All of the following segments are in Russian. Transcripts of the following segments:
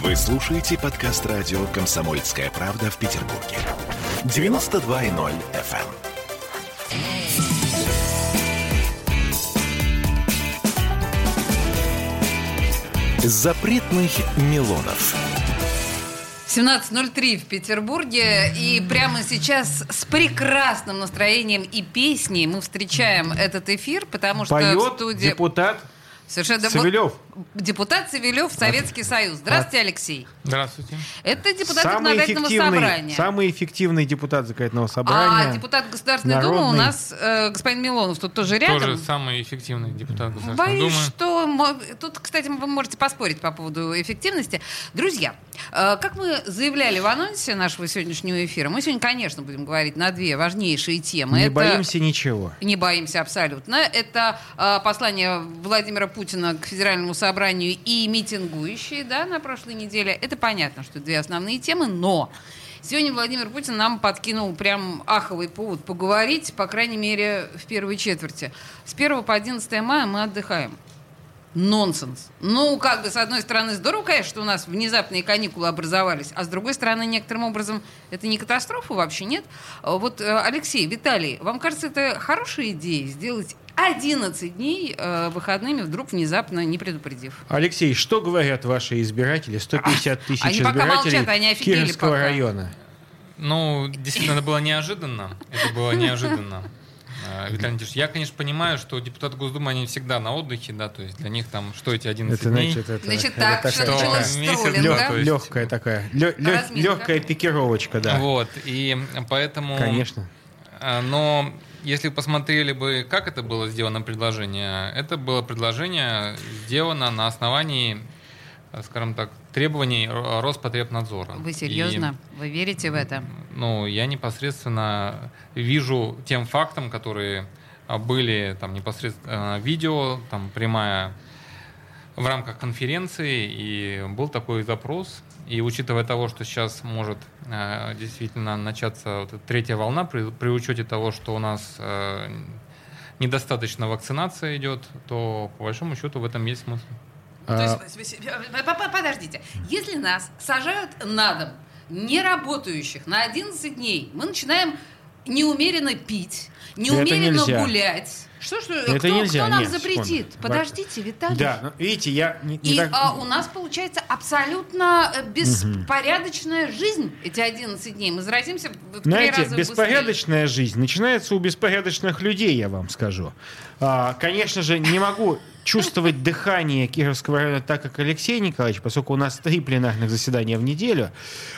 Вы слушаете подкаст радио «Комсомольская правда» в Петербурге. 92.0 FM. Запретных Милонов. 17.03 в Петербурге. И прямо сейчас с прекрасным настроением и песней мы встречаем этот эфир, потому что в Поет студии... депутат Совершенно Савелев. Депутат Савелев, Советский Союз. Здравствуйте, Алексей. Здравствуйте. Это депутат самый законодательного собрания. самый эффективный депутат законодательного собрания. А депутат Государственной Думы у Народный. нас э, господин Милонов тут тоже рядом. Тоже самый эффективный депутат Государственной Боюсь, Думы. что тут, кстати, вы можете поспорить по поводу эффективности. Друзья, э, как мы заявляли в анонсе нашего сегодняшнего эфира, мы сегодня, конечно, будем говорить на две важнейшие темы. Не Это- боимся ничего. Не боимся абсолютно. Это э, послание Владимира Путина к Федеральному собранию и митингующие да, на прошлой неделе. Это понятно, что две основные темы, но сегодня Владимир Путин нам подкинул прям аховый повод поговорить, по крайней мере, в первой четверти. С 1 по 11 мая мы отдыхаем. Нонсенс. Ну, как бы, с одной стороны, здорово, конечно, что у нас внезапные каникулы образовались, а с другой стороны, некоторым образом, это не катастрофа вообще, нет? А Вот, э, Алексей, Виталий, вам кажется, это хорошая идея сделать 11 дней э, выходными, вдруг внезапно не предупредив? Алексей, что говорят ваши избиратели? 150 тысяч Они пока избирателей молчат, они офигели Кировского пока. района. Ну, действительно, это было неожиданно. Это было неожиданно. А, Виталий Леонидович, я, конечно, понимаю, что депутаты Госдумы, они всегда на отдыхе, да, то есть для них там, что эти 11 Это дней? значит, это, Значит это так, такая- что месяц, троллинга. да, есть- легкая такая, Разминка. легкая пикировочка, да. Вот, и поэтому... Конечно. А, Но если посмотрели бы, как это было сделано предложение, это было предложение сделано на основании, э, скажем так, требований Ро- Роспотребнадзора. Вы И, серьезно? Вы верите в это? ну, я непосредственно вижу тем фактам, которые а, были там непосредственно э, видео, там прямая в рамках конференции, и был такой запрос. И учитывая того, что сейчас может э, действительно начаться вот третья волна, при, при учете того, что у нас э, недостаточно вакцинация идет, то по большому счету в этом есть смысл. То А, есть, вы- вы- по- по- подождите, если нас сажают на дом, не работающих, на 11 дней, мы начинаем неумеренно пить, неумеренно гулять. Что, что, Это кто, нельзя, кто нам нет, запретит? секунду. Подождите, Виталий. Да, ну, видите, я не, не И так- а, у нас получается абсолютно э, беспорядочная жизнь эти 11 дней. Мы заразимся в три Знаете, раза беспорядочная жизнь начинается у беспорядочных людей, я вам скажу. А, конечно же, не могу чувствовать дыхание Кировского района так, как Алексей Николаевич, поскольку у нас три пленарных заседания в неделю.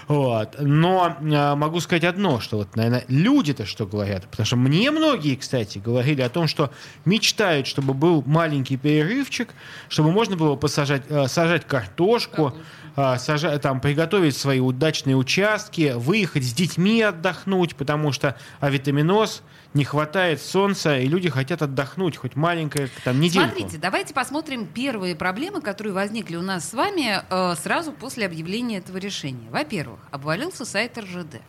Вот. Но а, могу сказать одно, что вот, наверное, люди-то что говорят. Потому что мне многие, кстати, говорили о том, что мечтают, чтобы был маленький перерывчик, чтобы можно было посажать, а, сажать картошку, а, сажа- там, приготовить свои удачные участки, выехать с детьми отдохнуть, потому что авитаминоз, не хватает солнца, и люди хотят отдохнуть хоть маленькое, там, недельку. Смотрите, давайте посмотрим первые проблемы, которые возникли у нас с вами э, сразу после объявления этого решения. Во-первых, обвалился сайт РЖД.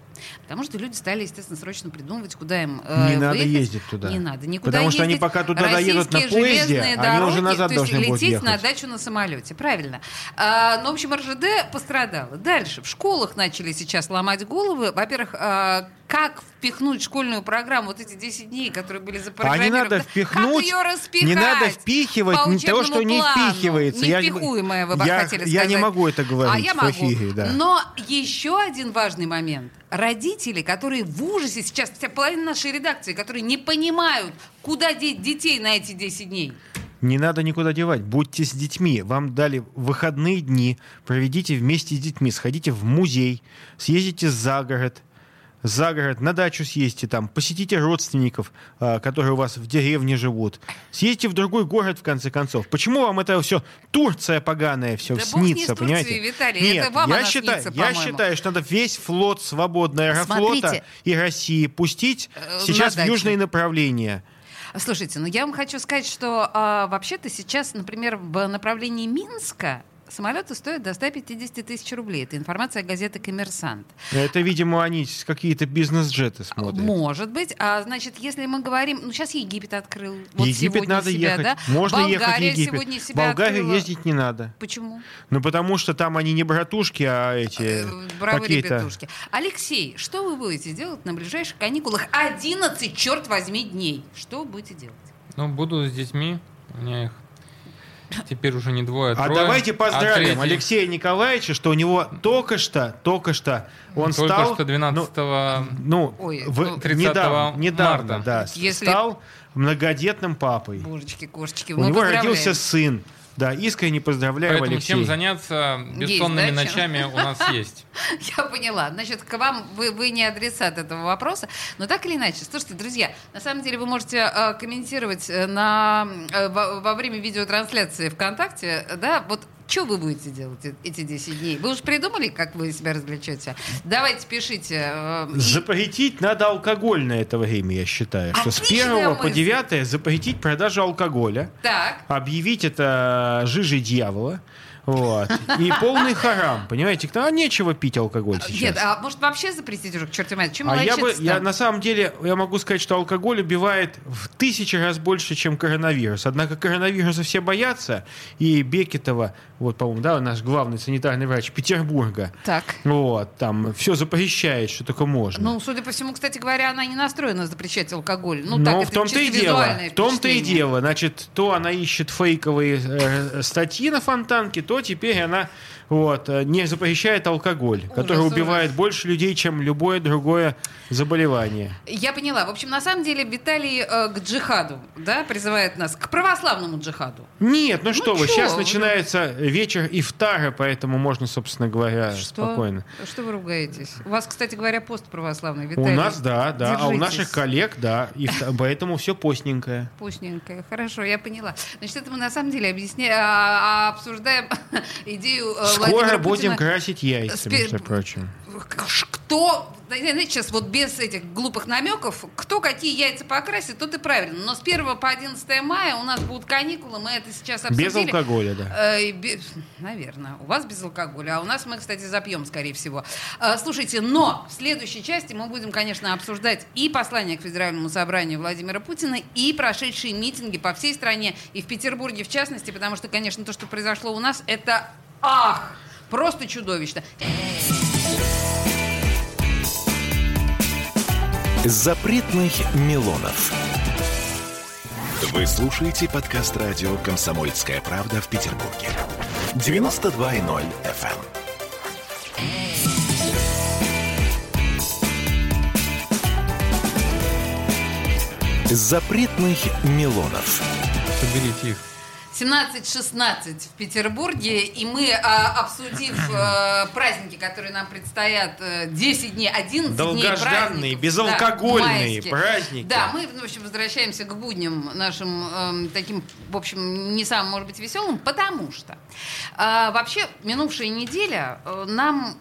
Потому что люди стали, естественно, срочно придумывать, куда им э, Не надо выехать. ездить туда. Не надо никуда Потому что они ездить. пока туда доедут на поезде, железные они дороги, уже назад то есть должны будут лететь на дачу на самолете. Правильно. А, ну, в общем, РЖД пострадало. Дальше. В школах начали сейчас ломать головы. Во-первых, а, как впихнуть в школьную программу вот эти 10 дней, которые были А не запрограммированы? надо впихнуть, Как ее распихать? не надо впихивать не того, что не плану? впихивается. Я- Невпихуемое, вы бы я- хотели я не сказать. могу это говорить а я могу. эфире, да. Но еще один важный момент. Родители, которые в ужасе сейчас, вся половина нашей редакции, которые не понимают, куда деть детей на эти 10 дней. Не надо никуда девать. Будьте с детьми. Вам дали выходные дни. Проведите вместе с детьми. Сходите в музей. Съездите за город. За город, на дачу съездите там, посетите родственников, а, которые у вас в деревне живут. Съездите в другой город, в конце концов. Почему вам это все Турция поганая, все Да бог снится, Турцией, понимаете? Виталий, Нет, это вам я считаю, снится, я считаю, что надо весь флот свободный аэрофлота Смотрите. и России пустить Э, сейчас в южные направления. Слушайте, ну я вам хочу сказать, что а, вообще-то сейчас, например, в направлении Минска самолеты стоят до 150 тысяч рублей. Это информация газеты «Коммерсант». Это, видимо, они какие-то бизнес-джеты смотрят. Может быть. А значит, если мы говорим... Ну, сейчас Египет открыл. Вот Египет надо себя, ехать. да? Можно Болгария ехать в Египет. сегодня себя Болгарию открыла. ездить не надо. Почему? Ну, потому что там они не братушки, а эти Э, Бравые ребятушки. Алексей, что вы будете делать на ближайших каникулах? 11, черт возьми, дней. Что вы будете делать? Ну, буду с детьми. У меня их теперь уже не двое, а А трое. давайте поздравим третий- Алексея Николаевича, что у него только что, только что он Только стал... что 12 Ну, Ой, в- ну, 30 недавно, недавно, марта. да, Если- стал многодетным папой. Божечки, кошечки, У мы него родился сын. Да, искренне поздравляю, Поэтому Алексей. чем заняться бессонными да, чем? ночами у нас есть. Я поняла. Значит, к вам вы, вы не адресат этого вопроса. Но так или иначе, слушайте, друзья, на самом деле вы можете э, комментировать э, на, э, во, во время видеотрансляции ВКонтакте, да, вот что вы будете делать э- эти 10 дней? Вы уж придумали, как вы себя развлечете? Давайте пишите. э, Запретить надо алкоголь на это время, я считаю. Что с Отличная 1 по мысль. 9 запретить продажу алкоголя, Так. объявить это жижей дьявола. Вот. И полный харам, понимаете? А нечего пить алкоголь сейчас. Нет, а может вообще запретить уже к черту мать? Чем А я бы, я на самом деле, я могу сказать, что алкоголь убивает в тысячи раз больше, чем коронавирус. Однако коронавируса все боятся, и Бекетова, вот, по-моему, да, наш главный санитарный врач Петербурга, Так. вот, там все запрещает, что только можно. Ну, судя по всему, кстати говоря, она не настроена запрещать алкоголь. Ну, Но так, в том-то и дело. В том-то и дело. Значит, то она ищет фейковые э, статьи на фонтанке, то теперь она вот, э, не запрещает алкоголь, который ужас. убивает больше людей, чем любое другое заболевание. Я поняла. В общем, на самом деле Виталий э, к джихаду, да, призывает нас к православному джихаду. Нет, ну что вы, чё сейчас начинается вечер ифтара, поэтому можно, собственно говоря, Что? спокойно. Что вы ругаетесь? У вас, кстати говоря, пост православный, Виталий. У нас, да, да, а у держитесь. наших коллег, да, ифта- поэтому все постненькое. Постненькое. Хорошо, я поняла. Значит, это мы на самом деле объясняем, а, обсуждаем идею э, Скоро будем Путина. красить яйца, Спе- между прочим. Кто, знаете, сейчас вот без этих глупых намеков, кто какие яйца покрасит, тот и правильно. Но с 1 по 11 мая у нас будут каникулы, мы это сейчас обсудили. Без алкоголя, да. Э, и бе- Наверное. У вас без алкоголя, а у нас мы, кстати, запьем, скорее всего. Э, Слушайте, но в следующей части мы будем, конечно, обсуждать и послание к Федеральному собранию Владимира Путина, и прошедшие митинги по всей стране, и в Петербурге в частности, потому что, конечно, то, что произошло у нас, это ах! Просто чудовищно. Запретных Милонов. Вы слушаете подкаст радио «Комсомольская правда» в Петербурге. 92.0 FM. Запретных Милонов. Соберите их. 17-16 в Петербурге, и мы, а, обсудив э, праздники, которые нам предстоят, э, 10 дней, 11 дней Долгожданные, праздников, безалкогольные майские. праздники. Да, мы, в общем, возвращаемся к будням нашим эм, таким, в общем, не самым, может быть, веселым, потому что э, вообще минувшая неделя э, нам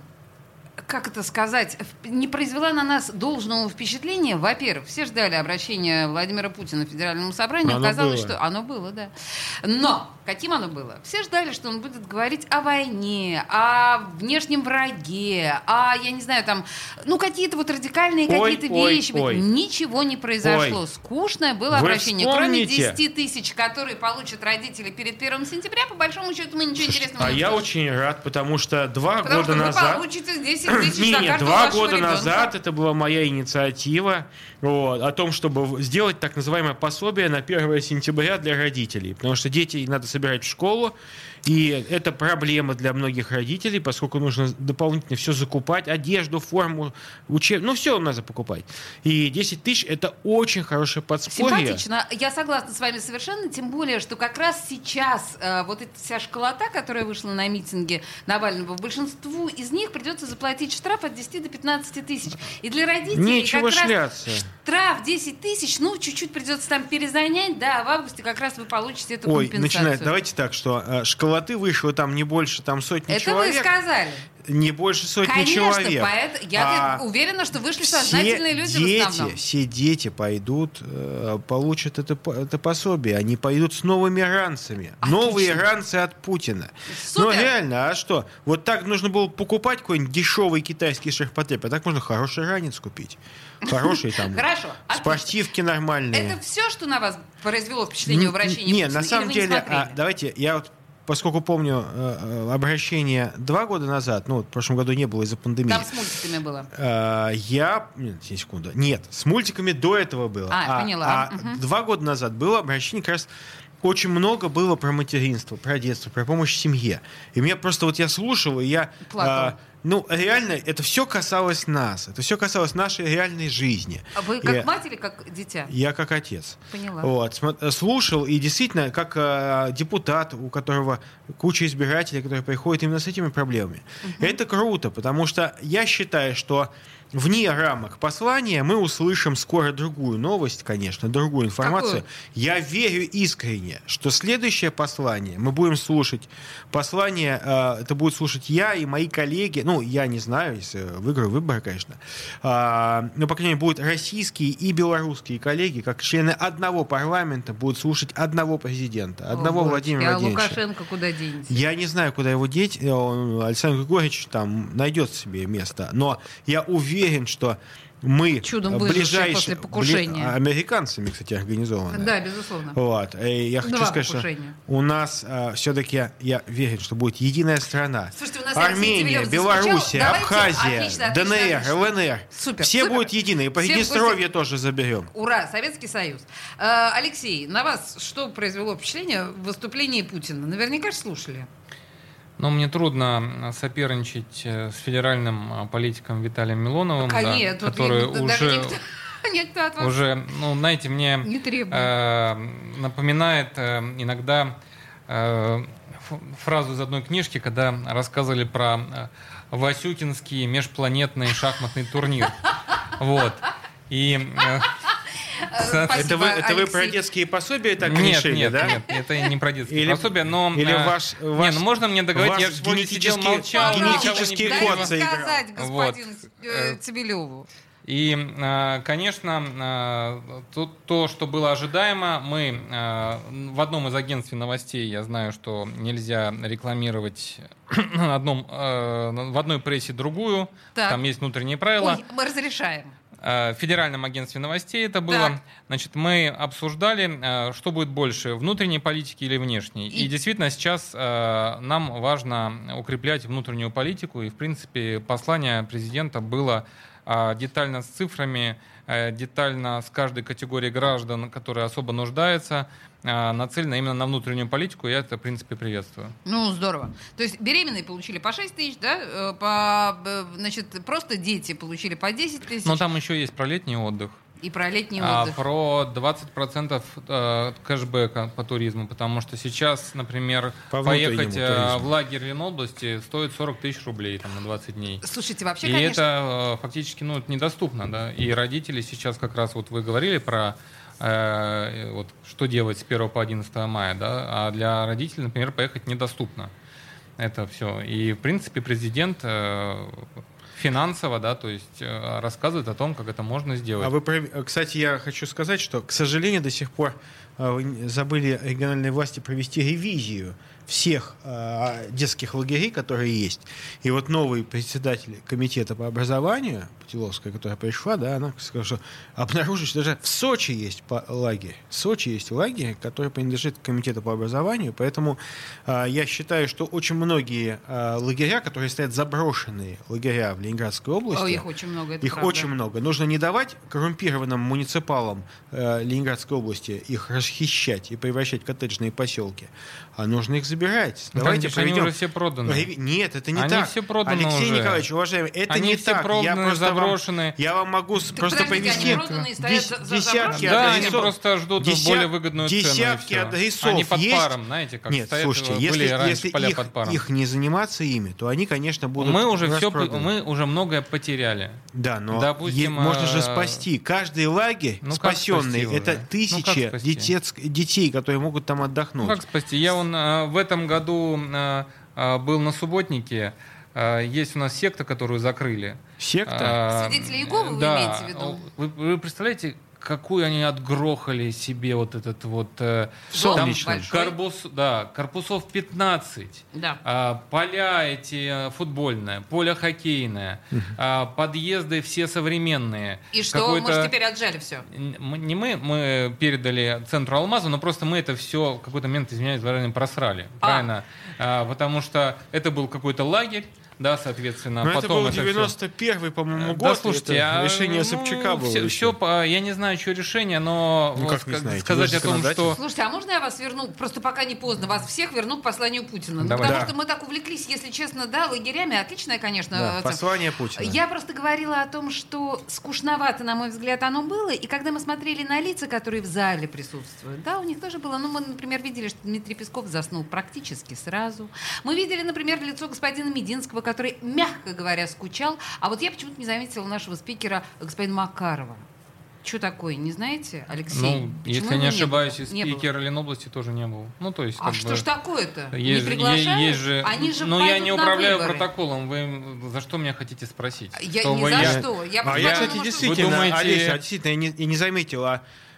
как это сказать, в- не произвела на нас должного впечатления. Во-первых, все ждали обращения Владимира Путина к Федеральному собранию. Оно Оказалось, было. что оно было, да. Но каким оно было? Все ждали, что он будет говорить о войне, о внешнем враге, о, я не знаю, там, ну, какие-то вот радикальные Ой, какие-то ой, вещи. ой. Ничего не произошло. Ой. Скучное было Вы обращение. Кроме вспомните. 10 тысяч, которые получат родители перед 1 сентября, по большому счету мы ничего интересного А не я услышали. очень рад, потому что два Потому года что вы назад... получите 10 тысяч Не, не, два года ребенка. назад это была моя инициатива вот, о том, чтобы сделать так называемое пособие на 1 сентября для родителей. Потому что детей надо собирать в школу, и это проблема для многих родителей, поскольку нужно дополнительно все закупать, одежду, форму, учеб... Ну, все надо покупать. И 10 тысяч – это очень хорошее подспорье. Симпатично. Я согласна с вами совершенно, тем более, что как раз сейчас э, вот эта вся школота, которая вышла на митинге Навального, большинству из них придется заплатить штраф от 10 до 15 тысяч. И для родителей Нечего как раз шляться. штраф 10 тысяч, ну, чуть-чуть придется там перезанять, да, в августе как раз вы получите эту Ой, компенсацию. начинает. Давайте так, что э, школота милоты вышло там не больше там сотни Это человек. вы сказали. Не больше сотни Конечно, человек. поэт- я А уверена, что вышли сознательные люди дети, в основном. все дети пойдут, э, получат это, это пособие. Они пойдут с новыми ранцами. Новые ранцы от Путина. Супер. реально, а что? Вот так нужно было покупать какой-нибудь дешевый китайский шахпотреб, а так можно хороший ранец купить. Хороший там. Хорошо, отлично. Спортивки нормальные. Это все, что на вас произвело впечатление в обращении Нет, Путина? на самом не деле, а, давайте, я вот поскольку помню э, э, обращение два года назад, ну, в прошлом году не было из-за пандемии. Там с мультиками было. Э, Я... Нет, секунду. Нет, с мультиками до этого было. А, поняла. а Мгм. два года назад было обращение как раз очень много было про материнство, про детство, про помощь семье. И меня просто вот я слушал, и я... Плакала. а, ну, реально, это все касалось нас. Это все касалось нашей реальной жизни. А вы как И мать или как дитя? Я как отец. Поняла. Вот, смо- слушал, и действительно, как э, депутат, у которого куча избирателей, которые приходят именно с этими проблемами. Это круто, потому что я считаю, что вне рамок послания мы услышим скоро другую новость, конечно, другую информацию. Какую? Я верю искренне, что следующее послание мы будем слушать. Послание э, это будет слушать я и мои коллеги. Ну, я не знаю, если выиграю выборы, конечно. А, но, по крайней мере, будут российские и белорусские коллеги, как члены одного парламента, будут слушать одного президента, одного О, Владимира Божечки, Владимировича. А Лукашенко куда денется? Я не знаю, куда его деть. э, Александр Григорьевич там найдет себе место. Но я уверен, что мы Чудом э, выжившие ближайшие... после покушения. бли- Американцами, кстати, организованы. Да, безусловно. Вот. И я хочу Два сказать, что покушения. у нас все-таки, я верю, что будет единая страна. Слушайте, у нас Армения, Белоруссия. Давайте, Абхазия, отлично, отлично, ДНР, отлично. ЛНР. Супер, Все супер. будут едины. И Приднестровье тоже заберем. Ура, Советский Союз. Э, Алексей, на вас что произвело впечатление в выступлении Путина? Наверняка же слушали. Но мне трудно соперничать э, с федеральным а, политиком Виталием Милоновым, да, Конечно, вот который даже уже, никто, никто от вас уже, ну, знаете, мне не требует. э, напоминает э, иногда э, фразу из одной книжки, когда рассказывали про э, Васюкинский межпланетный шахматный турнир. Вот. И э, Это вы, это вы про детские пособия так нет, решили, нет, да? нет, это не про детские Или- пособия, но... или э, ваш- не, ваш- ну можно мне договорить, ваш я же генетический- молчал, генетический код заиграл. сказать, Вот. господин э, Цибилеву. И, э, конечно, э, то, то, что было ожидаемо, мы э, в одном из агентств новостей, я знаю, что нельзя рекламировать одном, э, в одной прессе другую, Так. там есть внутренние правила. Ой, мы разрешаем. Э, В федеральном агентстве новостей это было. Так. Значит, мы обсуждали, э, что будет больше, внутренней политики или внешней. И, И- действительно сейчас э, нам важно укреплять внутреннюю политику. И, в принципе, послание президента было детально с цифрами, детально с каждой категорией граждан, которые особо нуждаются, э, нацелено именно на внутреннюю политику. Я это, в принципе, приветствую. Ну, здорово. То есть беременные получили по 6 тысяч, да? Э, По, э, значит, просто дети получили по 10 тысяч. Но там еще есть про летний отдых. И про летний А, отдых. про 20% э, кэшбэка по туризму, потому что сейчас, например, По поехать э, туризму. в лагерь Ленобласти стоит 40 тысяч рублей там, на 20 дней. Слушайте, вообще, И конечно... это э, фактически ну, это недоступно. Да? И родители сейчас как раз, вот вы говорили про э, вот, что делать с 1 по 11 мая, да? а для родителей, например, поехать недоступно. Это все. И, в принципе, президент э, финансово, да, то есть э, рассказывает о том, как это можно сделать. А вы, пров- кстати, я хочу сказать, что, к сожалению, до сих пор э, забыли региональные власти провести ревизию всех э, детских лагерей, которые есть. И вот новый председатель комитета по образованию, Путиловская, которая пришла, да, она сказала, что обнаружили, что даже в Сочи есть лагерь. В Сочи есть лагерь, который принадлежит комитету по образованию, поэтому э, я считаю, что очень многие э, лагеря, которые стоят заброшенные лагеря в Ленинградской области, О, их очень много, это их правда. очень много. Нужно не давать коррумпированным муниципалам э, Ленинградской области их расхищать и превращать в коттеджные поселки, а нужно их забирать. Ну, Давайте конечно, они проведем- уже все проданы. Нет, это не Они так. все проданы Алексей уже. Николаевич, уважаемый, это Они не все так. я проданы, просто вам- я вам могу с- просто подождите, повести они проданы и стоят дес- за- за десятки? Да, они адресов. просто ждут Деся- более выгодную цену. и Десятки всё. адресов Они под есть. паром, знаете, как Нет, стоят, слушайте, были если, если поля их, под паром. их не заниматься ими, то они, конечно, будут мы уже все, мы уже многое потеряли. Да, но Допустим, е- можно же э, спасти. Каждый лагерь Ну, спасенный, это? Ну, тысячи спасти? детец- детей, которые могут там отдохнуть. Ну, как спасти? Я вон э, в этом году э, был на субботнике. Есть у нас секта, которую закрыли. Секта? А, Свидетели Иеговы вы да. имеете в виду? Вы, вы представляете, какую они отгрохали себе вот этот вот... э, солнечном. большой. Корпус, да, корпусов 15. Да. А, поля эти э, футбольное, поле хоккейное, а, подъезды все современные. И что, мы же теперь отжали все. Не мы, мы передали центру Алмазу, но просто мы это все в какой-то момент, извиняюсь, выражение, просрали. А. Правильно? А, потому что это был какой-то лагерь, да, соответственно. Но это потом был всё- 91-й, по-моему, год. Да, слушайте, это а, решение ну, Собчака было. Все, еще. по- я не знаю, что решение, но Ну, вот как не знаете? сказать о том, что Слушайте, а можно я вас верну? Просто пока не поздно. Вас всех верну к посланию Путина. Ну, потому Да. что мы так увлеклись, если честно, да, лагерями. Отличное, конечно. Да, э, послание Путина. Я просто говорила о том, что скучновато, на мой взгляд, оно было. И когда мы смотрели на лица, которые в зале присутствуют, да, у них тоже было. Ну, мы, например, видели, что Дмитрий Песков заснул практически сразу. Мы видели, например, лицо господина Мединского, который, мягко говоря, скучал. А вот я почему-то не заметила нашего спикера, господина Макарова. Что такое, не знаете, Алексей? ну, Почему если не ошибаюсь, было? и Не было. спикер Ленобласти тоже не был. Ну, то есть, А как что бы, ж такое-то? Есть, не же- приглашают? есть же, Они же ну, я не управляю выборы. протоколом. Вы за что меня хотите спросить? Я Что ни вы- за я- что. Я А я, кстати, действительно, Вы думаете- Олеся, а действительно, я не, я не заметил,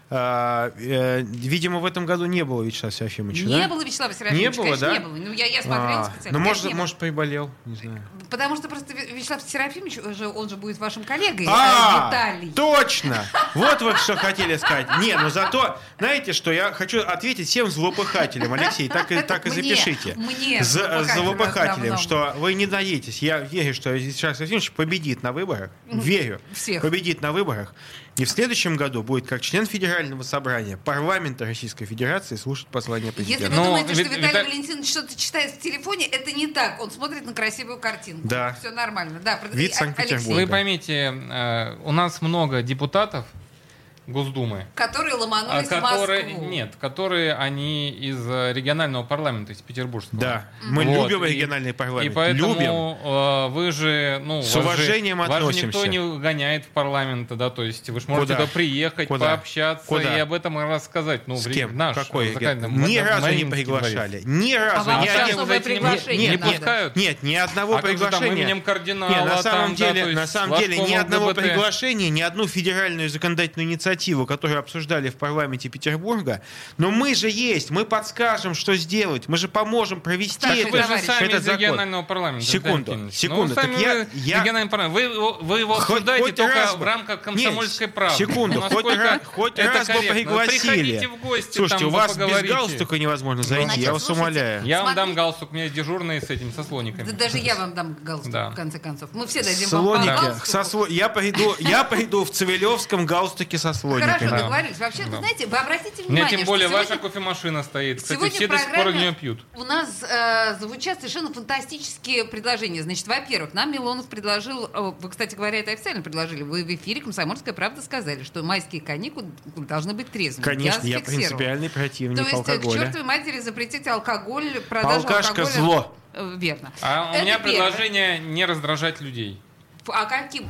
а, э, видимо, в этом году не было Вячеслава Серафимовича, Не да? было Вячеслава Серафимовича, Не было, конечно, да? не было. Ну, я, я смотрела А, специально. ну, может, может, приболел, не знаю. Потому что просто Вя- Вячеслав Серафимович, уже, он же будет вашим коллегой, а, А, Виталий. точно! Вот вы что хотели сказать. Не, ну зато, знаете что, я хочу ответить всем злопыхателям, Алексей, так и, так и запишите. мне, злопыхателям что вы не надеетесь. Я верю, что Вячеслав Серафимович победит на выборах. Верю. Всех. Победит на выборах. И в следующем году будет как член Федерального собрания парламента Российской Федерации слушать послание Если президента. вы Но думаете, что Вит- Виталий Вита- Валентинович что-то читает в телефоне, это не так. Он смотрит на красивую картинку. Да. Все нормально. Да, Вид Санкт-Петербурга. Алексей, Вы поймите, э, у нас много депутатов Госдумы, Которые а, ломанулись в которые Москву. нет, которые они из э, регионального парламента, из петербургского. Да, мы Вот, любим и- региональный парламент. И поэтому Любим. э, вы же, ну, С вас же- уважением вас же относимся. никто не гоняет в парламент, да, то есть вы же можете Куда? туда приехать, Куда? пообщаться Куда? и об этом рассказать. Ну, С в кем? наш Какой? законодательный- Ни разу не приглашали. Ни разу. А вам ни особое не- приглашение не, пускают? Нет, ни одного А же там приглашения. именем кардинала, Нет, на там, самом да, деле, есть на самом деле ни одного приглашения, ни одну федеральную законодательную инициативу, которую обсуждали в парламенте Петербурга. Но мы же есть, мы подскажем, что сделать, мы же поможем провести Так это, вы же сами этот из закон. регионального парламента. Секунду, Евгеньевич. секунду. Ну, Так сами я- вы я- региональный парламент. Вы, его- вы его Хоть- обсуждаете хоть только раз в рамках комсомольской Нет, правды. Секунду, хоть, раз, хоть раз бы пригласили. Приходите в гости, Слушайте, там у вас без поговорите. галстука невозможно зайти, Значит, я вас слушайте, умоляю. Я вам дам галстук, у меня есть дежурные с этим, со слониками. Да даже я вам дам галстук, Да. в конце концов. Мы все дадим вам по Слоники. галстуку. Со сло- Я пойду, я пойду в Цивилевском галстуке со слониками. Хорошо, Да. договорились. Вообще, вы Да. знаете, вы обратите У меня внимание, тем более что ваша сегодня- кофемашина стоит. Кстати, Сегодня все до сих пор ее пьют. У нас э, звучат совершенно фантастические предложения. Значит, во-первых, нам Милонов предложил, э, вы, кстати говоря, это официально предложили, вы в эфире «Комсомольская правда» сказали, что майские каникулы должны быть трезвыми. Конечно, я зафиксировала. принципиальный То противник есть, э, к алкоголя. чертовой матери запретить алкоголь, продажу Алкашка алкоголя. зло. Э, Верно. А у Это меня первое. предложение не раздражать людей. А каким?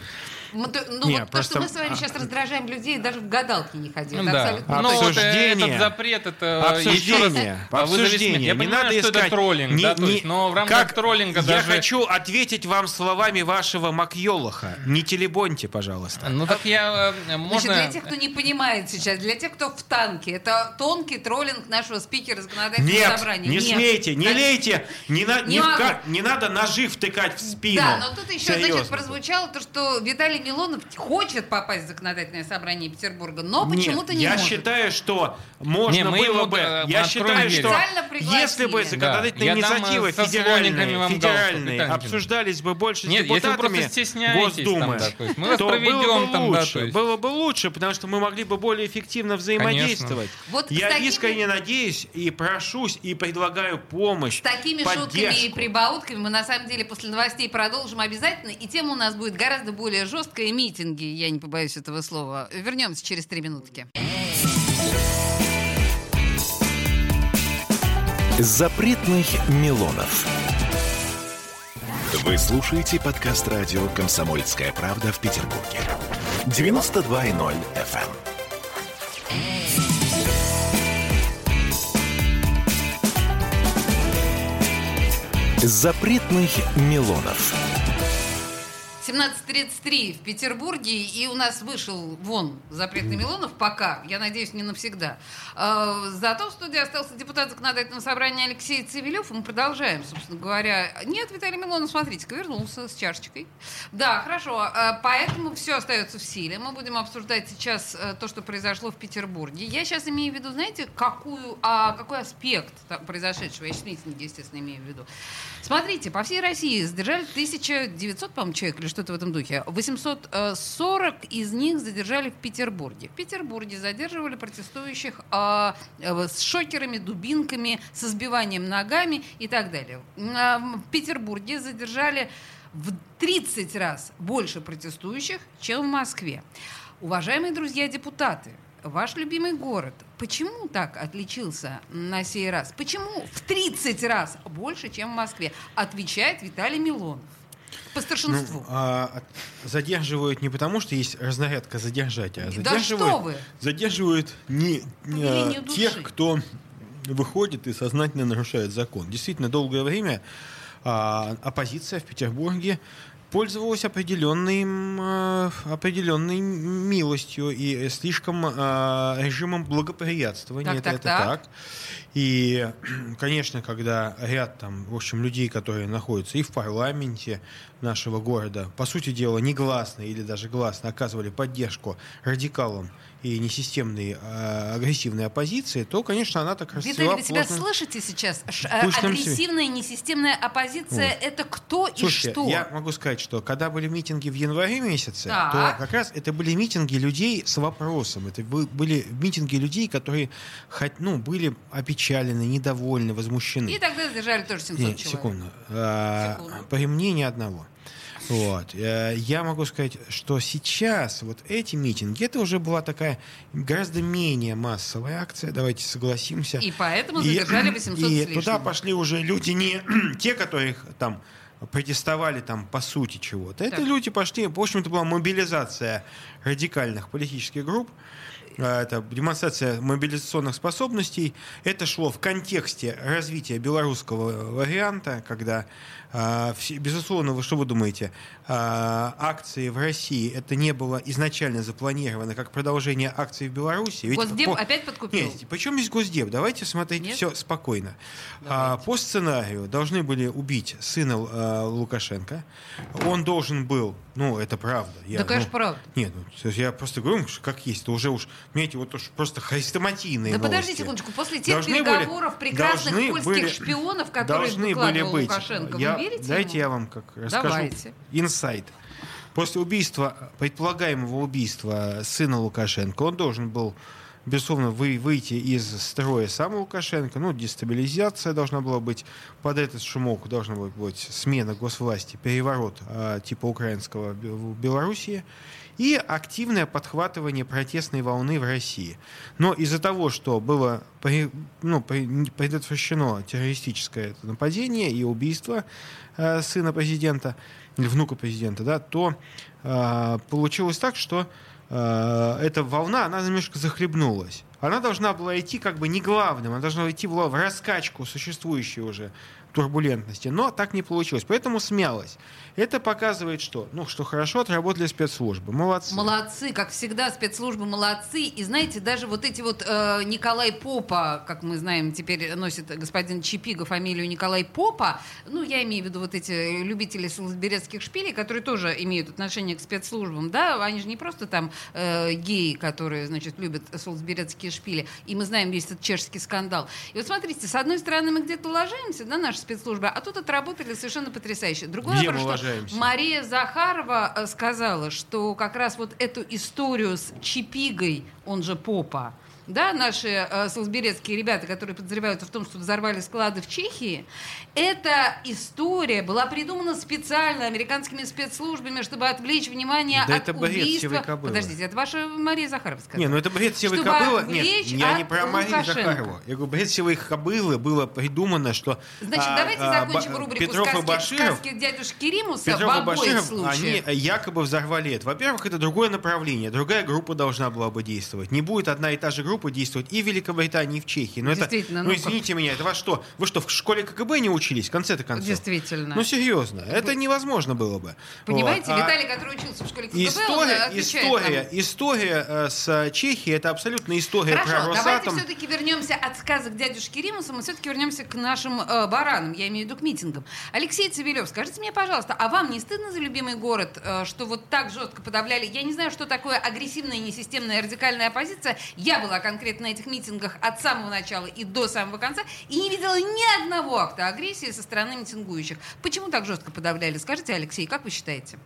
Мы то- Ну, Не, вот просто- то, что мы с вами сейчас раздражаем людей, даже в гадалки не ходили. Это Да. абсолютно Ну, вот Обсуждение. этот запрет, это еще раз Обсуждение. а. Обсуждение. Я не понимаю, надо что искать. это троллинг, Не- да, не- есть, но в рамках как- троллинга Я даже... хочу ответить вам словами вашего Макьолоха. Не телебоньте, пожалуйста. Ну так я... э, Значит, Можно... для тех, кто не понимает сейчас, для тех, кто в танке, это тонкий троллинг нашего спикера законодательного Нет, собрания. не Нет. смейте, не Да. лейте, не, на- Не не, вка- не надо ножи втыкать в спину. Да, но тут еще, значит, Серьезно. прозвучало то, что Виталий Милонов хочет попасть в законодательное собрание Петербурга, но почему-то не я может. считаю, что можно Не, было бы. я считаю, что если бы законодательные Да, я инициативы федеральные, федеральные обсуждались бы больше с Нет, вы депутатами Госдумы, там, да, то есть мы то проведем было бы там, да, лучше. то есть. Было бы лучше, потому что мы могли бы более эффективно взаимодействовать. Вот с я такими- искренне надеюсь и прошусь и предлагаю помощь. С такими шутками и поддержку. прибаутками мы на самом деле после новостей продолжим обязательно. И тема у нас будет гораздо более жесткая. Митинги, я не побоюсь этого слова. Вернемся через три минутки. Запретных Милонов. Вы слушаете подкаст радио «Комсомольская правда» в Петербурге. 92.0 FM. Запретных Милонов. 17.33 в Петербурге, и у нас вышел вон запретный Милонов пока, я надеюсь, не навсегда. Э, зато в студии остался депутат законодательного собрания Алексей Цивилев, мы продолжаем, собственно говоря. Нет, Виталий Милонов, смотрите-ка, вернулся с чашечкой. Да, хорошо, э, поэтому все остается в силе. Мы будем обсуждать сейчас э, то, что произошло в Петербурге. Я сейчас имею в виду, знаете, какую, а, какой аспект произошедшего, я сейчас естественно, имею в виду. Смотрите, по всей России задержали 1900, по-моему, человек или что-то в этом духе. 840 из них задержали в Петербурге. В Петербурге задерживали протестующих э, э, с шокерами, дубинками, со сбиванием ногами и так далее. Э, в Петербурге задержали в 30 раз больше протестующих, чем в Москве. Уважаемые друзья депутаты, ваш любимый город, почему так отличился на сей раз? Почему в 30 раз больше, чем в Москве? Отвечает Виталий Милонов по старшинству. Ну, а, задерживают не потому, что есть разнарядка задержать, а задерживают, да что вы? задерживают не, не а, тех, кто выходит и сознательно нарушает закон. Действительно, долгое время а, оппозиция в Петербурге пользовалась определенным, э, определенной милостью и слишком э, режимом благоприятствования. Так, это, так, это так. так. И, конечно, когда ряд там, в общем, людей, которые находятся и в парламенте нашего города, по сути дела, негласно или даже гласно оказывали поддержку радикалам и несистемной э, агрессивной оппозиции, то, конечно, она так расцвела. Виталий, вы себя слышите сейчас? Ш, э, агрессивная, несистемная оппозиция вот. это кто Слушайте, и что? я могу сказать, что когда были митинги в январе месяце, так. то как раз это были митинги людей с вопросом. Это были митинги людей, которые ну, были опечалены, недовольны, возмущены. И тогда задержали тоже 700 Нет, человек. Секунду. А, секунду. По мнению одного. Вот. Э, я могу сказать, что сейчас вот эти митинги, это уже была такая гораздо менее массовая акция, давайте согласимся. И поэтому задержали 800 И, и туда пошли уже люди не те, которых там протестовали там по сути чего-то. Это люди пошли, в общем-то, была мобилизация радикальных политических групп, а, это демонстрация мобилизационных способностей. Это шло в контексте развития белорусского варианта, когда безусловно, вы что вы думаете, а, акции в России это не было изначально запланировано как продолжение акций в Беларуси? Ведь Госдеп по... опять подкупил? Нет, причем здесь Госдеп? Давайте смотреть Нет? все спокойно. А, по сценарию должны были убить сына Лукашенко. Он должен был, ну, это правда. Я, да, конечно, ну, правда. Нет, ну, я просто говорю, как есть. Это уже уж, понимаете, вот уж просто хрестоматийные Да новости. подожди секундочку. После тех должны переговоров были, прекрасных польских были, шпионов, которые должны были быть. Лукашенко, я, верите Дайте ему? я вам как расскажу. Давайте. Инсайт. После убийства, предполагаемого убийства сына Лукашенко, он должен был, безусловно, вы, выйти из строя сам Лукашенко. Ну, дестабилизация должна была быть. Под этот шумок должна была быть смена госвласти, переворот э, типа украинского в Белоруссии и активное подхватывание протестной волны в России. Но из-за того, что было ну, предотвращено террористическое нападение и убийство э, сына президента, или внука президента, да, то э, получилось так, что э, эта волна, она немножко захлебнулась. Она должна была идти как бы не главным, она должна идти в раскачку существующей уже турбулентности. Но так не получилось. Поэтому смялась. Это показывает, что, ну, что хорошо отработали спецслужбы. Молодцы. Молодцы, как всегда, спецслужбы молодцы. И знаете, даже вот эти вот э, Николай Попа, как мы знаем, теперь носит господин Чипига фамилию Николай Попа. Ну, я имею в виду вот эти любители солсберецких шпилей, которые тоже имеют отношение к спецслужбам, да, они же не просто там э, геи, которые, значит, любят солсберецкие шпили. И мы знаем весь этот чешский скандал. И вот смотрите, с одной стороны, мы где-то ложимся, да, наши спецслужбы, а тут отработали совершенно потрясающе. Другой Где вопрос, что Мария Захарова э, сказала, что как раз вот эту историю с Чипигой, он же Попа, да, наши э, солсберецкие ребята, которые подозреваются в том, что взорвали склады в Чехии, эта история была придумана специально американскими спецслужбами, чтобы отвлечь внимание Да от это бред убийства. кобылы. Подождите, это ваша Мария Захарова сказала. Не, ну это бред сивой Чтобы кобылы. Нет, я не про Марию Лукашенко. Захарову. Я говорю, бред сивой кобылы было придумано, что Значит, а, давайте а, закончим Ба- рубрику Петров и сказки, Баширов, сказки дядюшки Римуса Петров в и обоих Баширов, случаях. они якобы взорвали это. Во-первых, это другое направление, другая группа должна была бы действовать. Не будет одна и та же группа действовать и в Великобритании, и в Чехии. Но это, Действительно, ну ну-ка. извините меня, это вас что? Вы что, в школе КГБ не учились, в конце-то концов? Действительно. Ну серьезно, это невозможно было бы. Понимаете, Вот. А Виталий, который учился в школе КГБ, он История, отвечает история, нам. история э, с Чехией это абсолютно история про Хорошо, давайте Росатом. все-таки вернемся от сказок дядюшки Римуса, мы все-таки вернемся к нашим э, баранам, я имею в виду к митингам. Алексей Цивилев, скажите мне, пожалуйста, а вам не стыдно за любимый город, э, что вот так жестко подавляли? Я не знаю, что такое агрессивная, несистемная, радикальная оппозиция. Я была конкретно на этих митингах от самого начала и до самого конца, и не видела ни одного акта агрессии со стороны митингующих. Почему так жестко подавляли? Скажите, Алексей, как вы считаете?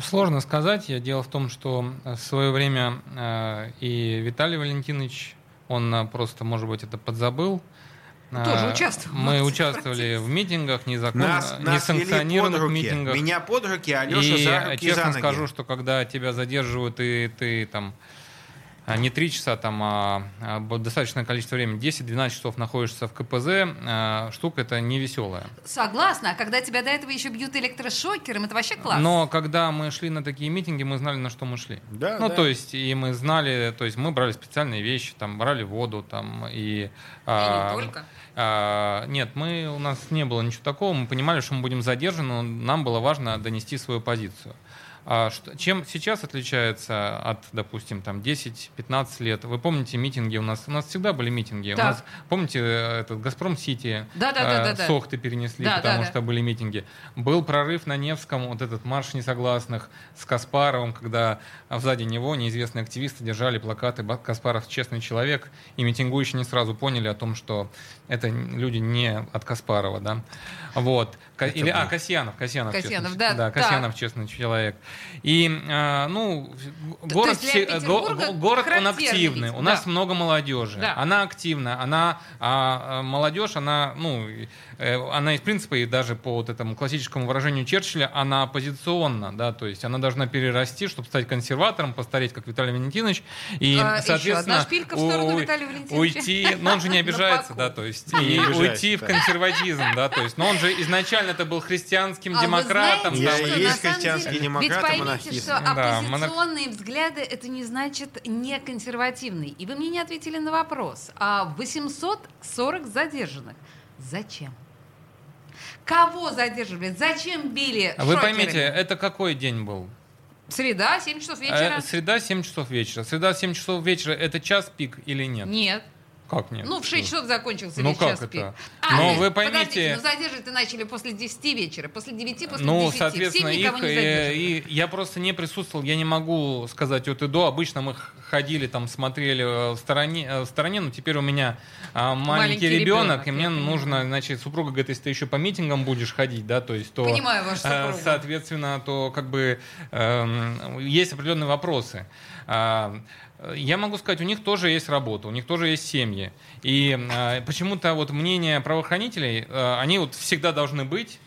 Сложно сказать. Дело в том, что э, в свое время э, и Виталий Валентинович, он э, просто, может быть, это подзабыл. Тоже Э, участвовал Мы участвовали в митингах, незаконно, несанкционированных митингах. Меня под руки, а Алешу и за руки честно за ноги. скажу, что когда тебя задерживают, и ты там а, не три часа, там, а, а, достаточное количество времени, 10-12 часов находишься в КПЗ, а, штука это не веселая. Согласна, а когда тебя до этого еще бьют электрошокером, это вообще класс. Но когда мы шли на такие митинги, мы знали, на что мы шли. Да, ну, да. то есть, и мы знали, то есть мы брали специальные вещи, там, брали воду, там, и... И а, не только. а, нет, мы, у нас не было ничего такого, мы понимали, что мы будем задержаны, но нам было важно донести свою позицию. А что- чем сейчас отличается от, допустим, там 10-15 лет? Вы помните митинги у нас? У нас всегда были митинги. У Так. нас, помните, э, этот Газпром Сити? Да-да-да-да-да. Сохты перенесли, Да, потому да, да. что были митинги. Был прорыв на Невском, вот этот марш несогласных с Каспаровым, когда сзади него неизвестные активисты держали плакаты «Ба- «Каспаров честный человек», и митингующие не сразу поняли о том, что это люди не от Каспарова, да. Вот. Ка- Или, а, Касьянов, Касьянов, Касьянов, честный, да, да. Касьянов честный человек. И, а, ну, То город, есть для все- го- город он активный. вид, У нас да. много молодежи. Да. Она активна, она а, а, молодежь, она, ну, э, она из принципа и даже по вот этому классическому выражению Черчилля, она оппозиционна, да, то есть она должна перерасти, чтобы стать консерватором, постареть как Виталий Валентинович и, А, еще соответственно, одна шпилька в сторону у- Виталия Валентиновича. уйти, но он же не обижается, да, то есть и уйти в консерватизм, да, то есть, но он же изначально это был христианским А демократом, Я есть христианский демократ, Ведь поймите, что Да, оппозиционные взгляды это не значит не консервативный. И вы мне не ответили на вопрос. А 840 задержанных. Зачем? Кого задерживали? Зачем били Вы шокерами? поймите, это какой день был? Среда, 7 часов вечера? Э, Среда 7 часов вечера. Среда 7 часов вечера это час пик или нет? Нет. Как нет? Ну, в 6 часов закончился Ну, как час это? пик. Но вы поймите- Подождите, ну задерживать начали после 10 вечера, после 9, после Ну, 10. соответственно, Всем никого их, не э, задерживали. и я просто не присутствовал, я не могу сказать от и до. Обычно мы ходили, там, смотрели э, в стороне, э, в стороне но теперь у меня а, маленький, Маленький ребенок, ребенок, и мне нужно, значит, супруга говорит, если ты еще по митингам будешь ходить, да, то есть, то... Понимаю вашу э, супругу. Соответственно, то как бы эм, есть определенные вопросы. Я могу сказать, у них тоже есть работа, у них тоже есть семьи. И э, почему-то вот мнение правоохранителей, э, они вот всегда должны быть,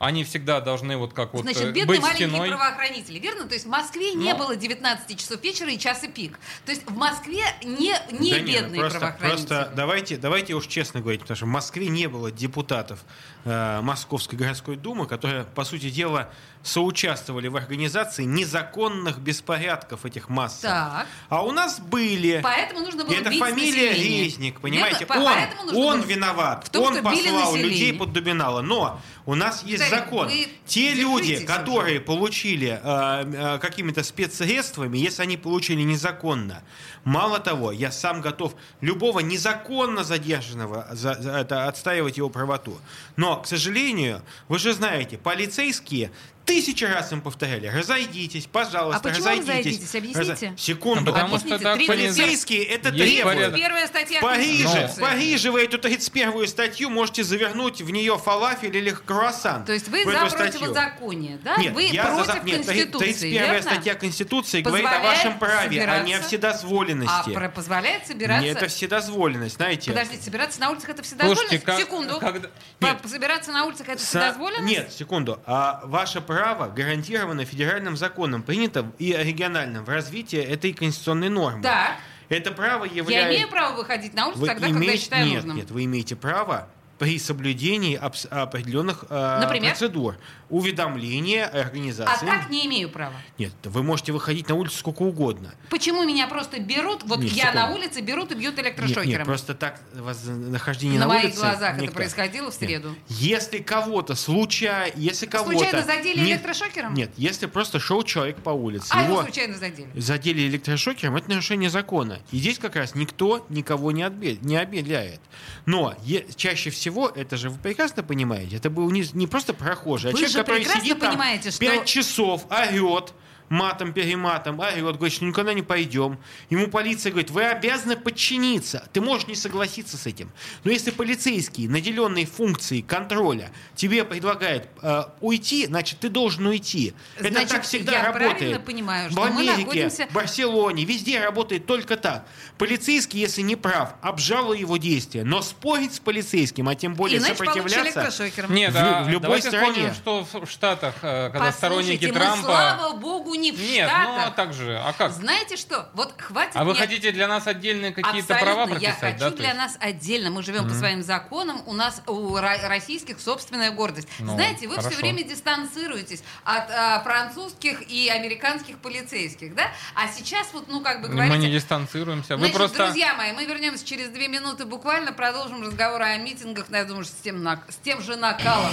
они всегда должны вот как вот Значит, э, бедные быть маленькие стеной. правоохранители, верно? То есть в Москве не Ну. было 19 часов вечера и часа пик. То есть в Москве не, не Да ну бедные просто, правоохранители. просто давайте, давайте уж честно говорить, потому что в Москве не было депутатов э, Московской городской думы, которые, по сути дела, соучаствовали в организации незаконных беспорядков этих. Так. А у нас были. Поэтому нужно было это бить фамилия население. Резник, понимаете? Верно? Он, он было виноват, в том, он послал людей под Дубинала. Но у нас есть закон. вы Те люди, держитесь которые получили э, э, какими-то спецсредствами, если они получили незаконно, мало того, я сам готов любого незаконно задержанного за- за это, отстаивать его правоту. Но, к сожалению, вы же знаете, полицейские Тысячи раз им повторяли, разойдитесь, пожалуйста, А почему разойдитесь. разойдитесь? Объясните. Разо- Секунду. Ну, потому Объясните, что так 30 понятно. Полицейские это Есть требуют. Первая статья В Париже, в Париже вы эту 31 статью можете завернуть в нее фалафель или круассан. То есть вы за статью. противозаконие, да? Нет, вы я против за, нет, Конституции, 31 верно? статья Конституции говорит о Позволяет вашем праве, а не о собираться- вседозволенности. А про- позволяет собираться... Не, это вседозволенность, знаете. Подождите, собираться на улицах это Слушайте, вседозволенность? как- Секунду. когда- Нет. Собираться на улицах это Со- вседозволенность? Нет, секунду. А ваше право гарантировано федеральным законом, принято и региональным в развитии этой конституционной нормы. Так. Это право Я является... имею право выходить на улицу Вы тогда, когда я имеете- считаю нет, нужным. Нет, вы имеете право при соблюдении определенных э, Например? процедур. Уведомления А организации. так не имею права. Нет, вы можете выходить на улицу сколько угодно. Почему меня просто берут, вот Нет, я секунду. на улице берут и бьют Нет, электрошокером? нет, просто так нахождение на на, моих улице... глазах это никак. происходило в Нет. среду. Если кого-то случайно, если кого-то... Случайно задели не- электрошокером? Нет, если просто шел человек по улице, А его его случайно задели. задели электрошокером, это нарушение закона. И здесь как раз никто никого не, отбе- не обеляет. Но чаще всего, это же вы прекрасно понимаете, это был не, не просто прохожий, а Вы человек, который прекрасно сидит там понимаете, что- 5 часов, орет, матом, перематом, орет, говорит, что никуда не пойдем. Ему полиция говорит, вы обязаны подчиниться. Ты можешь не согласиться с этим. Но если полицейский, наделенный функцией контроля, тебе предлагает э, уйти, значит, ты должен уйти. Это Значит, так всегда я работает. правильно понимаю, В что мы Америке, находимся- в Барселоне, везде работает только так. Полицейский, если не прав, обжалуй его действия. Но спорить с полицейским, а тем более Иначе сопротивляться... Нет, В а в любой давайте стране. вспомним, что в Штатах, э, когда Послушайте, сторонники мы, Трампа... слава богу, не в Нет, Штатах. ну а так же, а как? Знаете что? Вот хватит А вы мне- хотите для нас отдельные какие-то права Я прописать, хочу да? для нас отдельно. Мы живем по своим законам. У нас у российских собственная гордость. Ну, Знаете, вы хорошо. все время дистанцируетесь от а, французских и американских полицейских, да? А сейчас вот, ну как бы Мы говорите. не дистанцируемся. Вы Значит, просто... друзья мои, мы вернемся через две минуты буквально, продолжим разговор о митингах, ну, я думаю, с тем, с тем же накалом.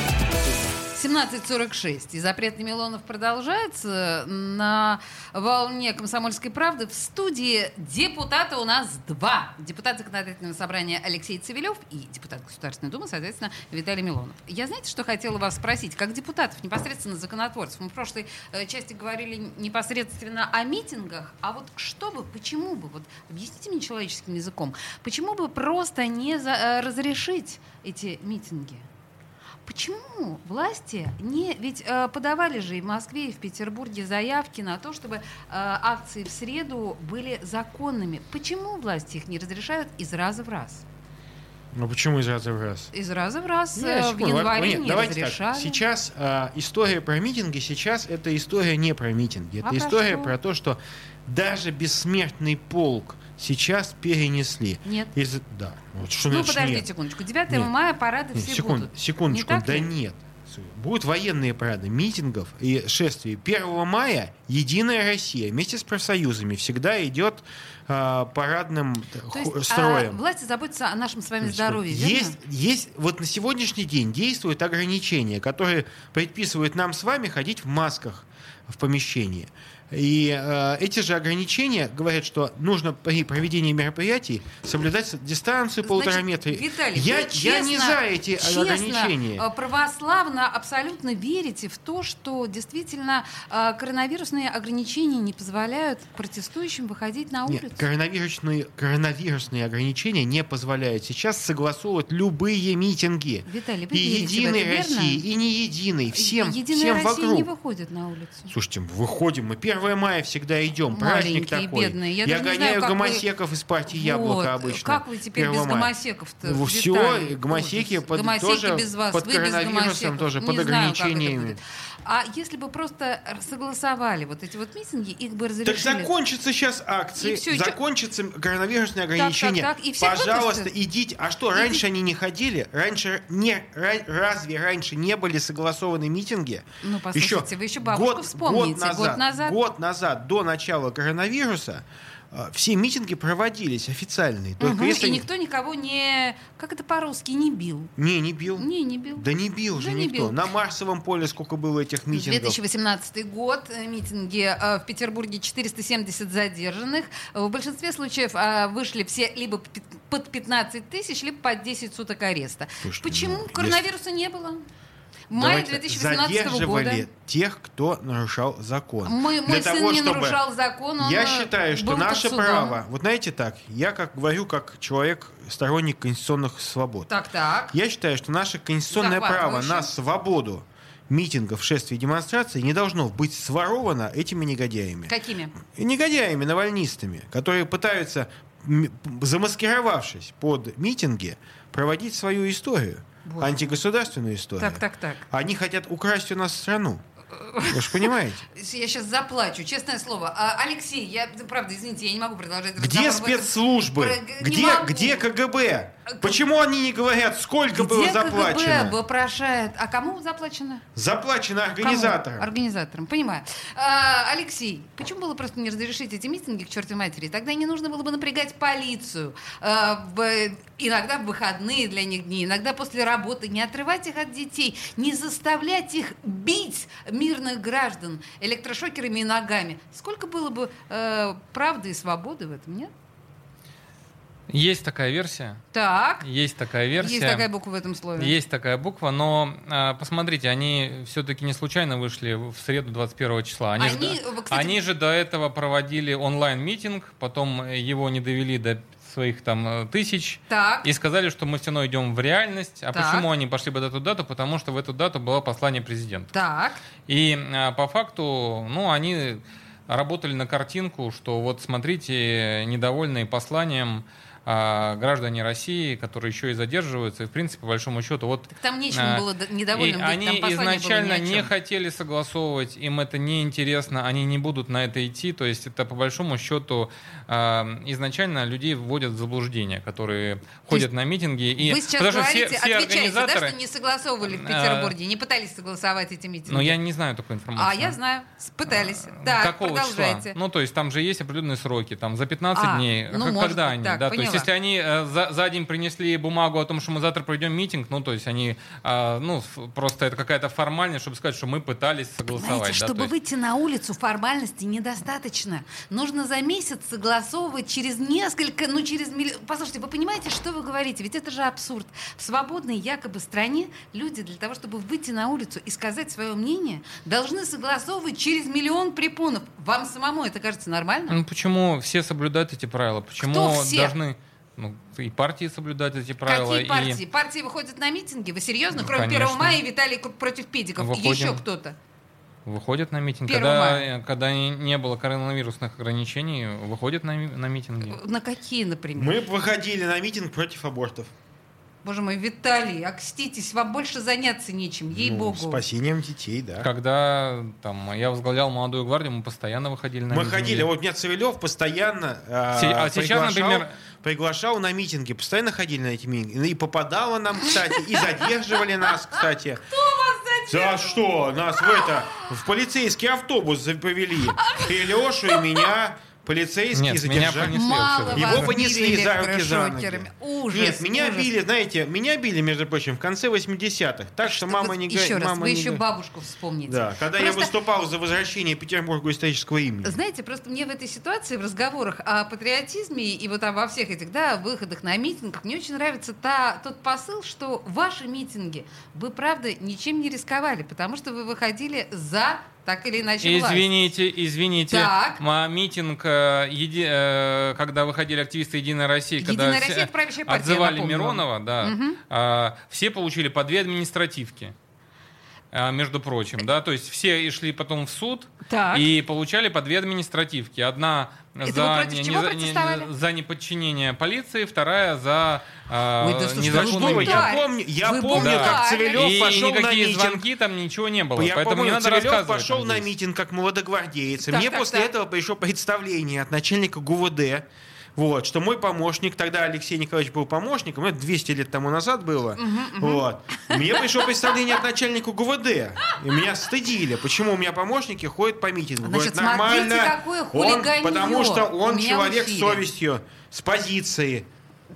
17.46. И запретный Милонов продолжается на волне «Комсомольской правды». В студии депутата у нас два. Депутат законодательного собрания Алексей Цивилев и депутат Государственной Думы, соответственно, Виталий Милонов. Я знаете, что хотела вас спросить? Как депутатов, непосредственно законотворцев. Мы в прошлой э, части говорили непосредственно о митингах. А вот что бы, почему бы, вот объясните мне человеческим языком, почему бы просто не за- э, разрешить эти митинги? Почему власти не... Ведь э, подавали же и в Москве, и в Петербурге заявки на то, чтобы э, акции в среду были законными. Почему власти их не разрешают из раза в раз? Ну почему из раза в раз? Из раза в раз Нет, э, в секунду, январе нет, не давайте так. разрешали. Сейчас э, история про митинги, сейчас это история не про митинги. Это А про история что? про то, что даже бессмертный полк сейчас перенесли. Нет. Из... Да. Вот что Ну, значит подождите нет? секундочку. 9 Нет. мая парады Нет, все секунду, будут. секундочку, Не так да ли? нет. Будут военные парады митингов и шествий. 1 мая Единая Россия вместе с профсоюзами всегда идет э, парадным То есть а, строем. власти заботятся о нашем с вами Значит, здоровье, верно? есть, есть, вот на сегодняшний день действуют ограничения, которые предписывают нам с вами ходить в масках в помещении. И э, эти же ограничения говорят, что нужно при проведении мероприятий соблюдать дистанцию полтора Значит, метра. Виталий, я, вы я не честно- за эти честно, ограничения. э, православно абсолютно верите в то, что действительно э, коронавирусные ограничения не позволяют протестующим выходить на улицу? Нет, коронавирусные, коронавирусные ограничения не позволяют сейчас согласовывать любые митинги. Виталий, вы и Единой это, верно? России, и не Единой. Всем, Единая всем Россия вокруг. не выходит на улицу. Слушайте, мы выходим, мы 1 мая всегда идем, праздник Маленькие, такой. бедные. Я не гоняю знаю, как вы- гомосеков из партии Яблоко Вот. обычно. Как вы теперь 1 без гомосеков-то? Ну, все, гомосеки под, Гомосеки тоже без вас, под вы без коронавирусом, гомосеков. тоже Не под знаю, ограничениями. А если бы просто согласовали вот эти вот митинги, их бы разрешили... Так закончатся сейчас акции, чё? закончатся коронавирусные ограничения. так, и все Пожалуйста, выпустят? идите. А что, раньше они не ходили? Раньше не, ра- разве раньше не были согласованы митинги? Ну, послушайте, вы еще бабушку год вспомните, год, назад, год назад? год назад, до начала коронавируса, э, все митинги проводились официальные. Только Мгм, если... И никто никого не... Как это по-русски? Не бил. Не, не бил. Не, не бил. Да не бил Да же не никто. бил. На Марсовом поле сколько было этих митингов. 2018 год, э, митинги э, в Петербурге 470 задержанных. В большинстве случаев вышли все либо под 15 тысяч, либо под 10 суток ареста. Слушайте, Почему ну, коронавируса не было? Мае Давайте, 2018 года. задерживали тех, кто нарушал закон. Мой, Для мой сын того, не чтобы- нарушал закон, он Я э, считаю, что наше право, вот знаете так, я как говорю, как человек, сторонник конституционных свобод. Так, так. Я считаю, что наше конституционное право на свободу митингов, шествий и демонстраций не должно быть своровано этими негодяями. Какими? Негодяями, навальнистами, которые пытаются, замаскировавшись под митинги, проводить свою историю, Боже. антигосударственную историю. Так, так, так. Они хотят украсть у нас страну. Вы же понимаете? Я сейчас заплачу, честное слово. А, Алексей, я, правда, извините, я не могу продолжать Где спецслужбы? Про- Где, где КГБ? Почему они не говорят, сколько было Где заплачено? КГБ вопрошает? А кому заплачено? Заплачено Кому? организаторам. Организаторам, понимаю. А, Алексей, почему было просто не разрешить эти митинги к чертовой матери? Тогда не нужно было бы напрягать полицию. А, в- иногда в выходные для них дни, иногда после работы. Не отрывать их от детей, не заставлять их бить мирных граждан электрошокерами и ногами. Сколько было бы э, правды и свободы в этом, нет? Есть такая версия. Так. Есть такая версия. Есть такая буква в этом слове. Есть такая буква, но а, посмотрите, они все-таки не случайно вышли в среду 21 числа. Они, Они, же, до- кстати- они же до этого проводили онлайн-митинг, потом его не довели до своих там э, тысяч. Так. И сказали, что мы все равно идем в реальность. А Так. почему они пошли в эту дату? Потому что в эту дату было послание президента. Так. И а, по факту, ну, они работали на картинку, что вот смотрите, недовольные посланием а, граждане России, которые еще и задерживаются, и в принципе, по большому счету, вот Так там нечему а, было недовольным и быть, они там было изначально ни о не хотели согласовывать, им это не интересно, они не будут на это идти. То есть это по большому счету а, изначально людей вводят в заблуждение, которые ходят на митинги. И, Вы сейчас потому говорите, все, все отвечаете, да, организаторы, что не согласовывали в А, Петербурге, не пытались согласовать эти митинги? но я не знаю такой информации. А, я знаю, пытались. Так, Какого продолжайте. числа? Ну, то есть там же есть определенные сроки, там за 15 А, дней. ну, когда быть, они, так, да? То есть поняла. если они э, за, за день принесли бумагу о том, что мы завтра проведем митинг, ну, то есть они, а, ну, просто это какая-то формальность, чтобы сказать, что мы пытались согласовать. Понимаете, да, чтобы то есть- выйти на улицу, формальности недостаточно. Нужно за месяц согласовывать через несколько, ну через миллион. Послушайте, вы понимаете, что вы говорите? Ведь это же абсурд. В свободной якобы стране люди для того, чтобы выйти на улицу и сказать свое мнение, должны согласовывать через миллион препонов. Вам самому это кажется нормально? Ну, почему все соблюдают эти правила? Почему Кто все? должны ну, и партии соблюдать эти правила? Какие и- партии? Партии выходят на митинги? Вы серьезно? Ну, Кроме конечно. 1 мая и Виталий против педиков. Выходим. Еще кто-то. Выходят на митинг. 1 Когда, мая. э, когда не- было коронавирусных ограничений, выходят на, на митинги. На какие, например? Мы выходили на митинг против абортов. Боже мой, Виталий, окститесь, вам больше заняться нечем, Ну, ей-богу. спасением детей, да. Когда там, я возглавлял молодую гвардию, мы постоянно выходили на Мы митинги. ходили, вот меня Цивилев постоянно э, Се- а сейчас, приглашал, например- приглашал на митинги, постоянно ходили на эти митинги. И попадало нам, кстати, и задерживали нас, кстати. Кто вас задерживал? За что? Нас в это, в полицейский автобус повели. И Лешу, и меня полицейские Нет, меня задержали. понесли Мало вообще. Его понесли за руки, за ноги. Ужас, Нет, меня ужас. били, знаете, меня били, между прочим, в конце 80-х. Так что, Что мама вот не Еще говорит. раз, мама вы не еще бабушку вспомните. Да, когда я Просто- выступал за возвращение Петербургу исторического имени. Знаете, просто мне в этой ситуации, в разговорах о патриотизме и вот обо всех этих да, выходах на митингах, мне очень нравится та, тот посыл, что ваши митинги, вы, правда, ничем не рисковали, потому что вы выходили за так или иначе власть. Извините, извините. Так. Митинг, э, еди- э, когда выходили активисты Единой России, когда «Единая все Россия» — партия, отзывали напомню. Миронова, да, а, все получили по две административки. а, Между прочим, да, то есть все и шли потом в суд Так. и получали по две административки. Одна Это за, чего за- протестовали? за неподчинение полиции, вторая за а, Ой, да слушайте, незаконный вы я помню, я Вы помню, как Цивилев и пошел на митинг. звонки там ничего не было. Я поэтому помню, не надо Цивилев пошел на митинг как молодогвардеец. Так, Мне так, после так. этого пришло представление от начальника ГУВД Вот, что мой помощник, тогда Алексей Николаевич был помощником, это 200 лет тому назад было. Вот. Мне пришло представление от начальника ГУВД. И меня стыдили. Почему у меня помощники ходят по митингу? Значит, Говорят, смотрите, нормально. какое Он- потому что он человек с совестью, с позицией.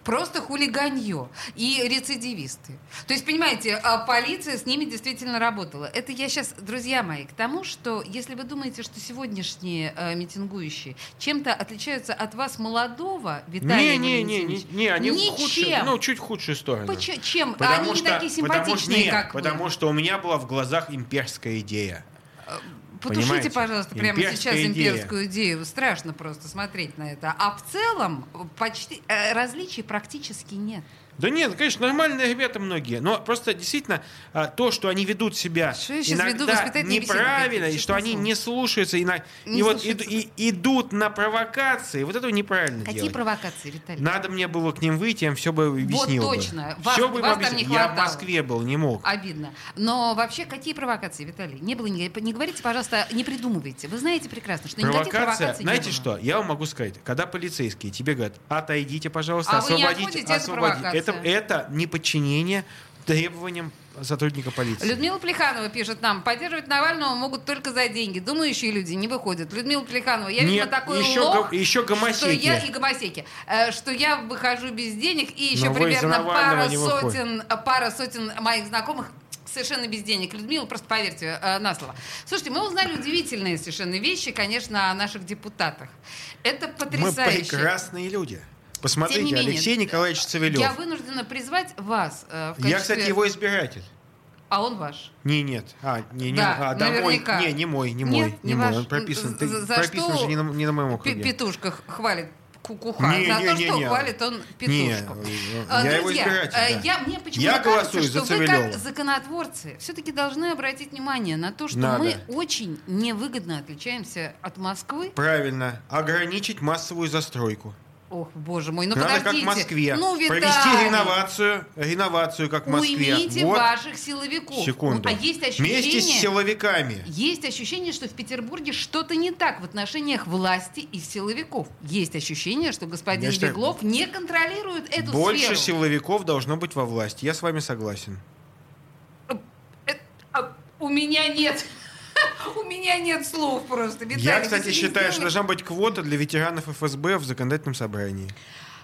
Просто хулиганье и рецидивисты. То есть, понимаете, а полиция с ними действительно работала. Это я сейчас, друзья мои, к тому, что если вы думаете, что сегодняшние э, митингующие чем-то отличаются от вас молодого Виталия Не, не, не, не, не, они ничем. ну, чуть худшую сторону. Почему? Чем? Потому Они не что, такие потому что- симпатичные, нет, как вы. Потому что у меня была в глазах имперская идея. Потушите, Понимаете? пожалуйста, прямо Имперская сейчас идея. имперскую идею. Страшно просто смотреть на это. А в целом почти э, различий практически нет. Да нет, конечно, нормальные ребята многие. Но просто действительно а, то, что они ведут себя Что веду иногда беседы неправильно, и что они не слушаются, и, на- Не и вот слушаются. иду- и- идут на провокации, вот этого неправильно Какие делать. провокации, Виталий? Надо мне было к ним выйти, я им все бы объяснил бы. точно. Вас- Всё бы вас там не Я в хватало. Москве был, не мог. Обидно. Но вообще, какие провокации, Виталий? Не было, не, не говорите, пожалуйста, не придумывайте. Вы знаете прекрасно, что никаких Провокация, провокаций знаете что, я вам могу сказать, когда полицейские тебе говорят, отойдите, пожалуйста, А освободите, это освободите. Это, это неподчинение требованиям сотрудника полиции. Людмила Плеханова пишет нам, поддерживать Навального могут только за деньги. Думающие люди не выходят. Людмила Плеханова, я, видимо, Нет, такой еще лох, го- еще гомосеки. что я и гомосеки, э, что я выхожу без денег, и еще Но примерно пара сотен, пара сотен моих знакомых совершенно без денег. Людмила, просто поверьте э, на слово. Слушайте, мы узнали удивительные совершенно вещи, конечно, о наших депутатах. Это Мы потрясающе. прекрасные люди. Посмотрите, Тем не менее, Алексей Николаевич Цивилев. Я вынуждена призвать вас э, в качестве... Я, кстати, его избиратель. А он ваш. Не, нет. А, не, не, Да, а, да, мой. Не, не мой, не Нет, мой. не Не мой. Он прописан. Ты За- прописан что же не на, не на моем округе. Петушка х- хвалит кукуха. Не, за не, то, не, что не. хвалит он Не, петушку. э, А, я его Друзья, избиратель, э, да. я, мне почему-то Я кажется, что за вы как законотворцы все-таки должны обратить внимание на то, что Надо. мы очень невыгодно отличаемся от Москвы. Правильно. Ограничить массовую застройку. Ох, боже мой, ну Надо подождите. как в Москве. Ну, Провести реновацию, реновацию, как в Москве. Уймите вот. ваших силовиков. Секунду. А есть ощущение... Вместе с силовиками. Есть ощущение, что в Петербурге что-то не так в отношениях власти и силовиков. Есть ощущение, что господин Я считаю, Беглов не контролирует эту Больше сферу. силовиков должно быть во власти. Я с вами согласен. Э, а, у меня нет... У меня нет слов просто, Виталий. Я, кстати, считаю, что должна быть квота для ветеранов ФСБ в законодательном собрании.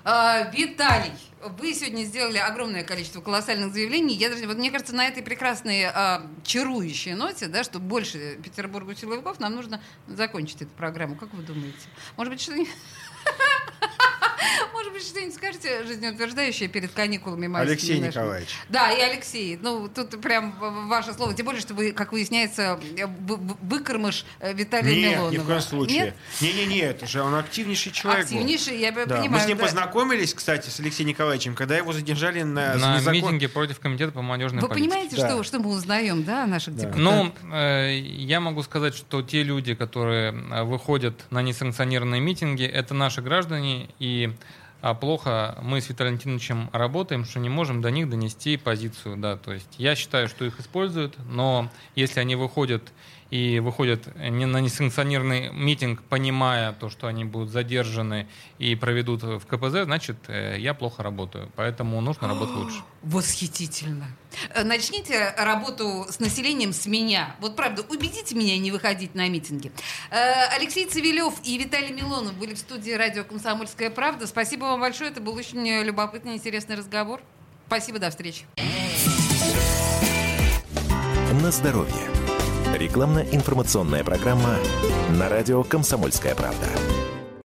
А, Виталий, вы сегодня сделали огромное количество колоссальных заявлений. Я даже, вот мне кажется, на этой прекрасной а, чарующей ноте, да, что больше Петербургу силовиков, нам нужно закончить эту программу. Как вы думаете? Может быть, что-нибудь... Может быть, что-нибудь скажете жизнеутверждающее перед каникулами майскими Алексей нашими? Николаевич. Да, и Алексей. Ну, тут прям ваше слово. Тем более, что вы, как выясняется, вы- вы- выкормыш э, Виталия Нет, Милонова. ни в коем случае. Нет? Не-не-не, это же он активнейший человек был. Активнейший, я Да. понимаю. Мы с ним да. познакомились, кстати, с Алексеем Николаевичем, когда его задержали на, На незакон- митинге против комитета по молодежной Вы политике. понимаете, Да. что, что мы узнаем, да, о наших Да. депутатах? Ну, э, я могу сказать, что те люди, которые э, выходят на несанкционированные митинги, это наши граждане, и а, плохо мы с Виталием Валентиновичем работаем, что не можем до них донести позицию. Да. То есть я считаю, что их используют, но если они выходят и выходят не на несанкционированный митинг, понимая то, что они будут задержаны и проведут в КПЗ, значит, э, я плохо работаю. Поэтому нужно работать лучше. Восхитительно. Э, Начните работу с населением с меня. Вот правда, убедите меня не выходить на митинги. Э, Алексей Цивилев и Виталий Милонов были в студии радио «Комсомольская правда». Спасибо вам большое. Это был очень э, любопытный, интересный разговор. Спасибо, до встречи. На здоровье. Рекламно-информационная программа на радио «Комсомольская правда».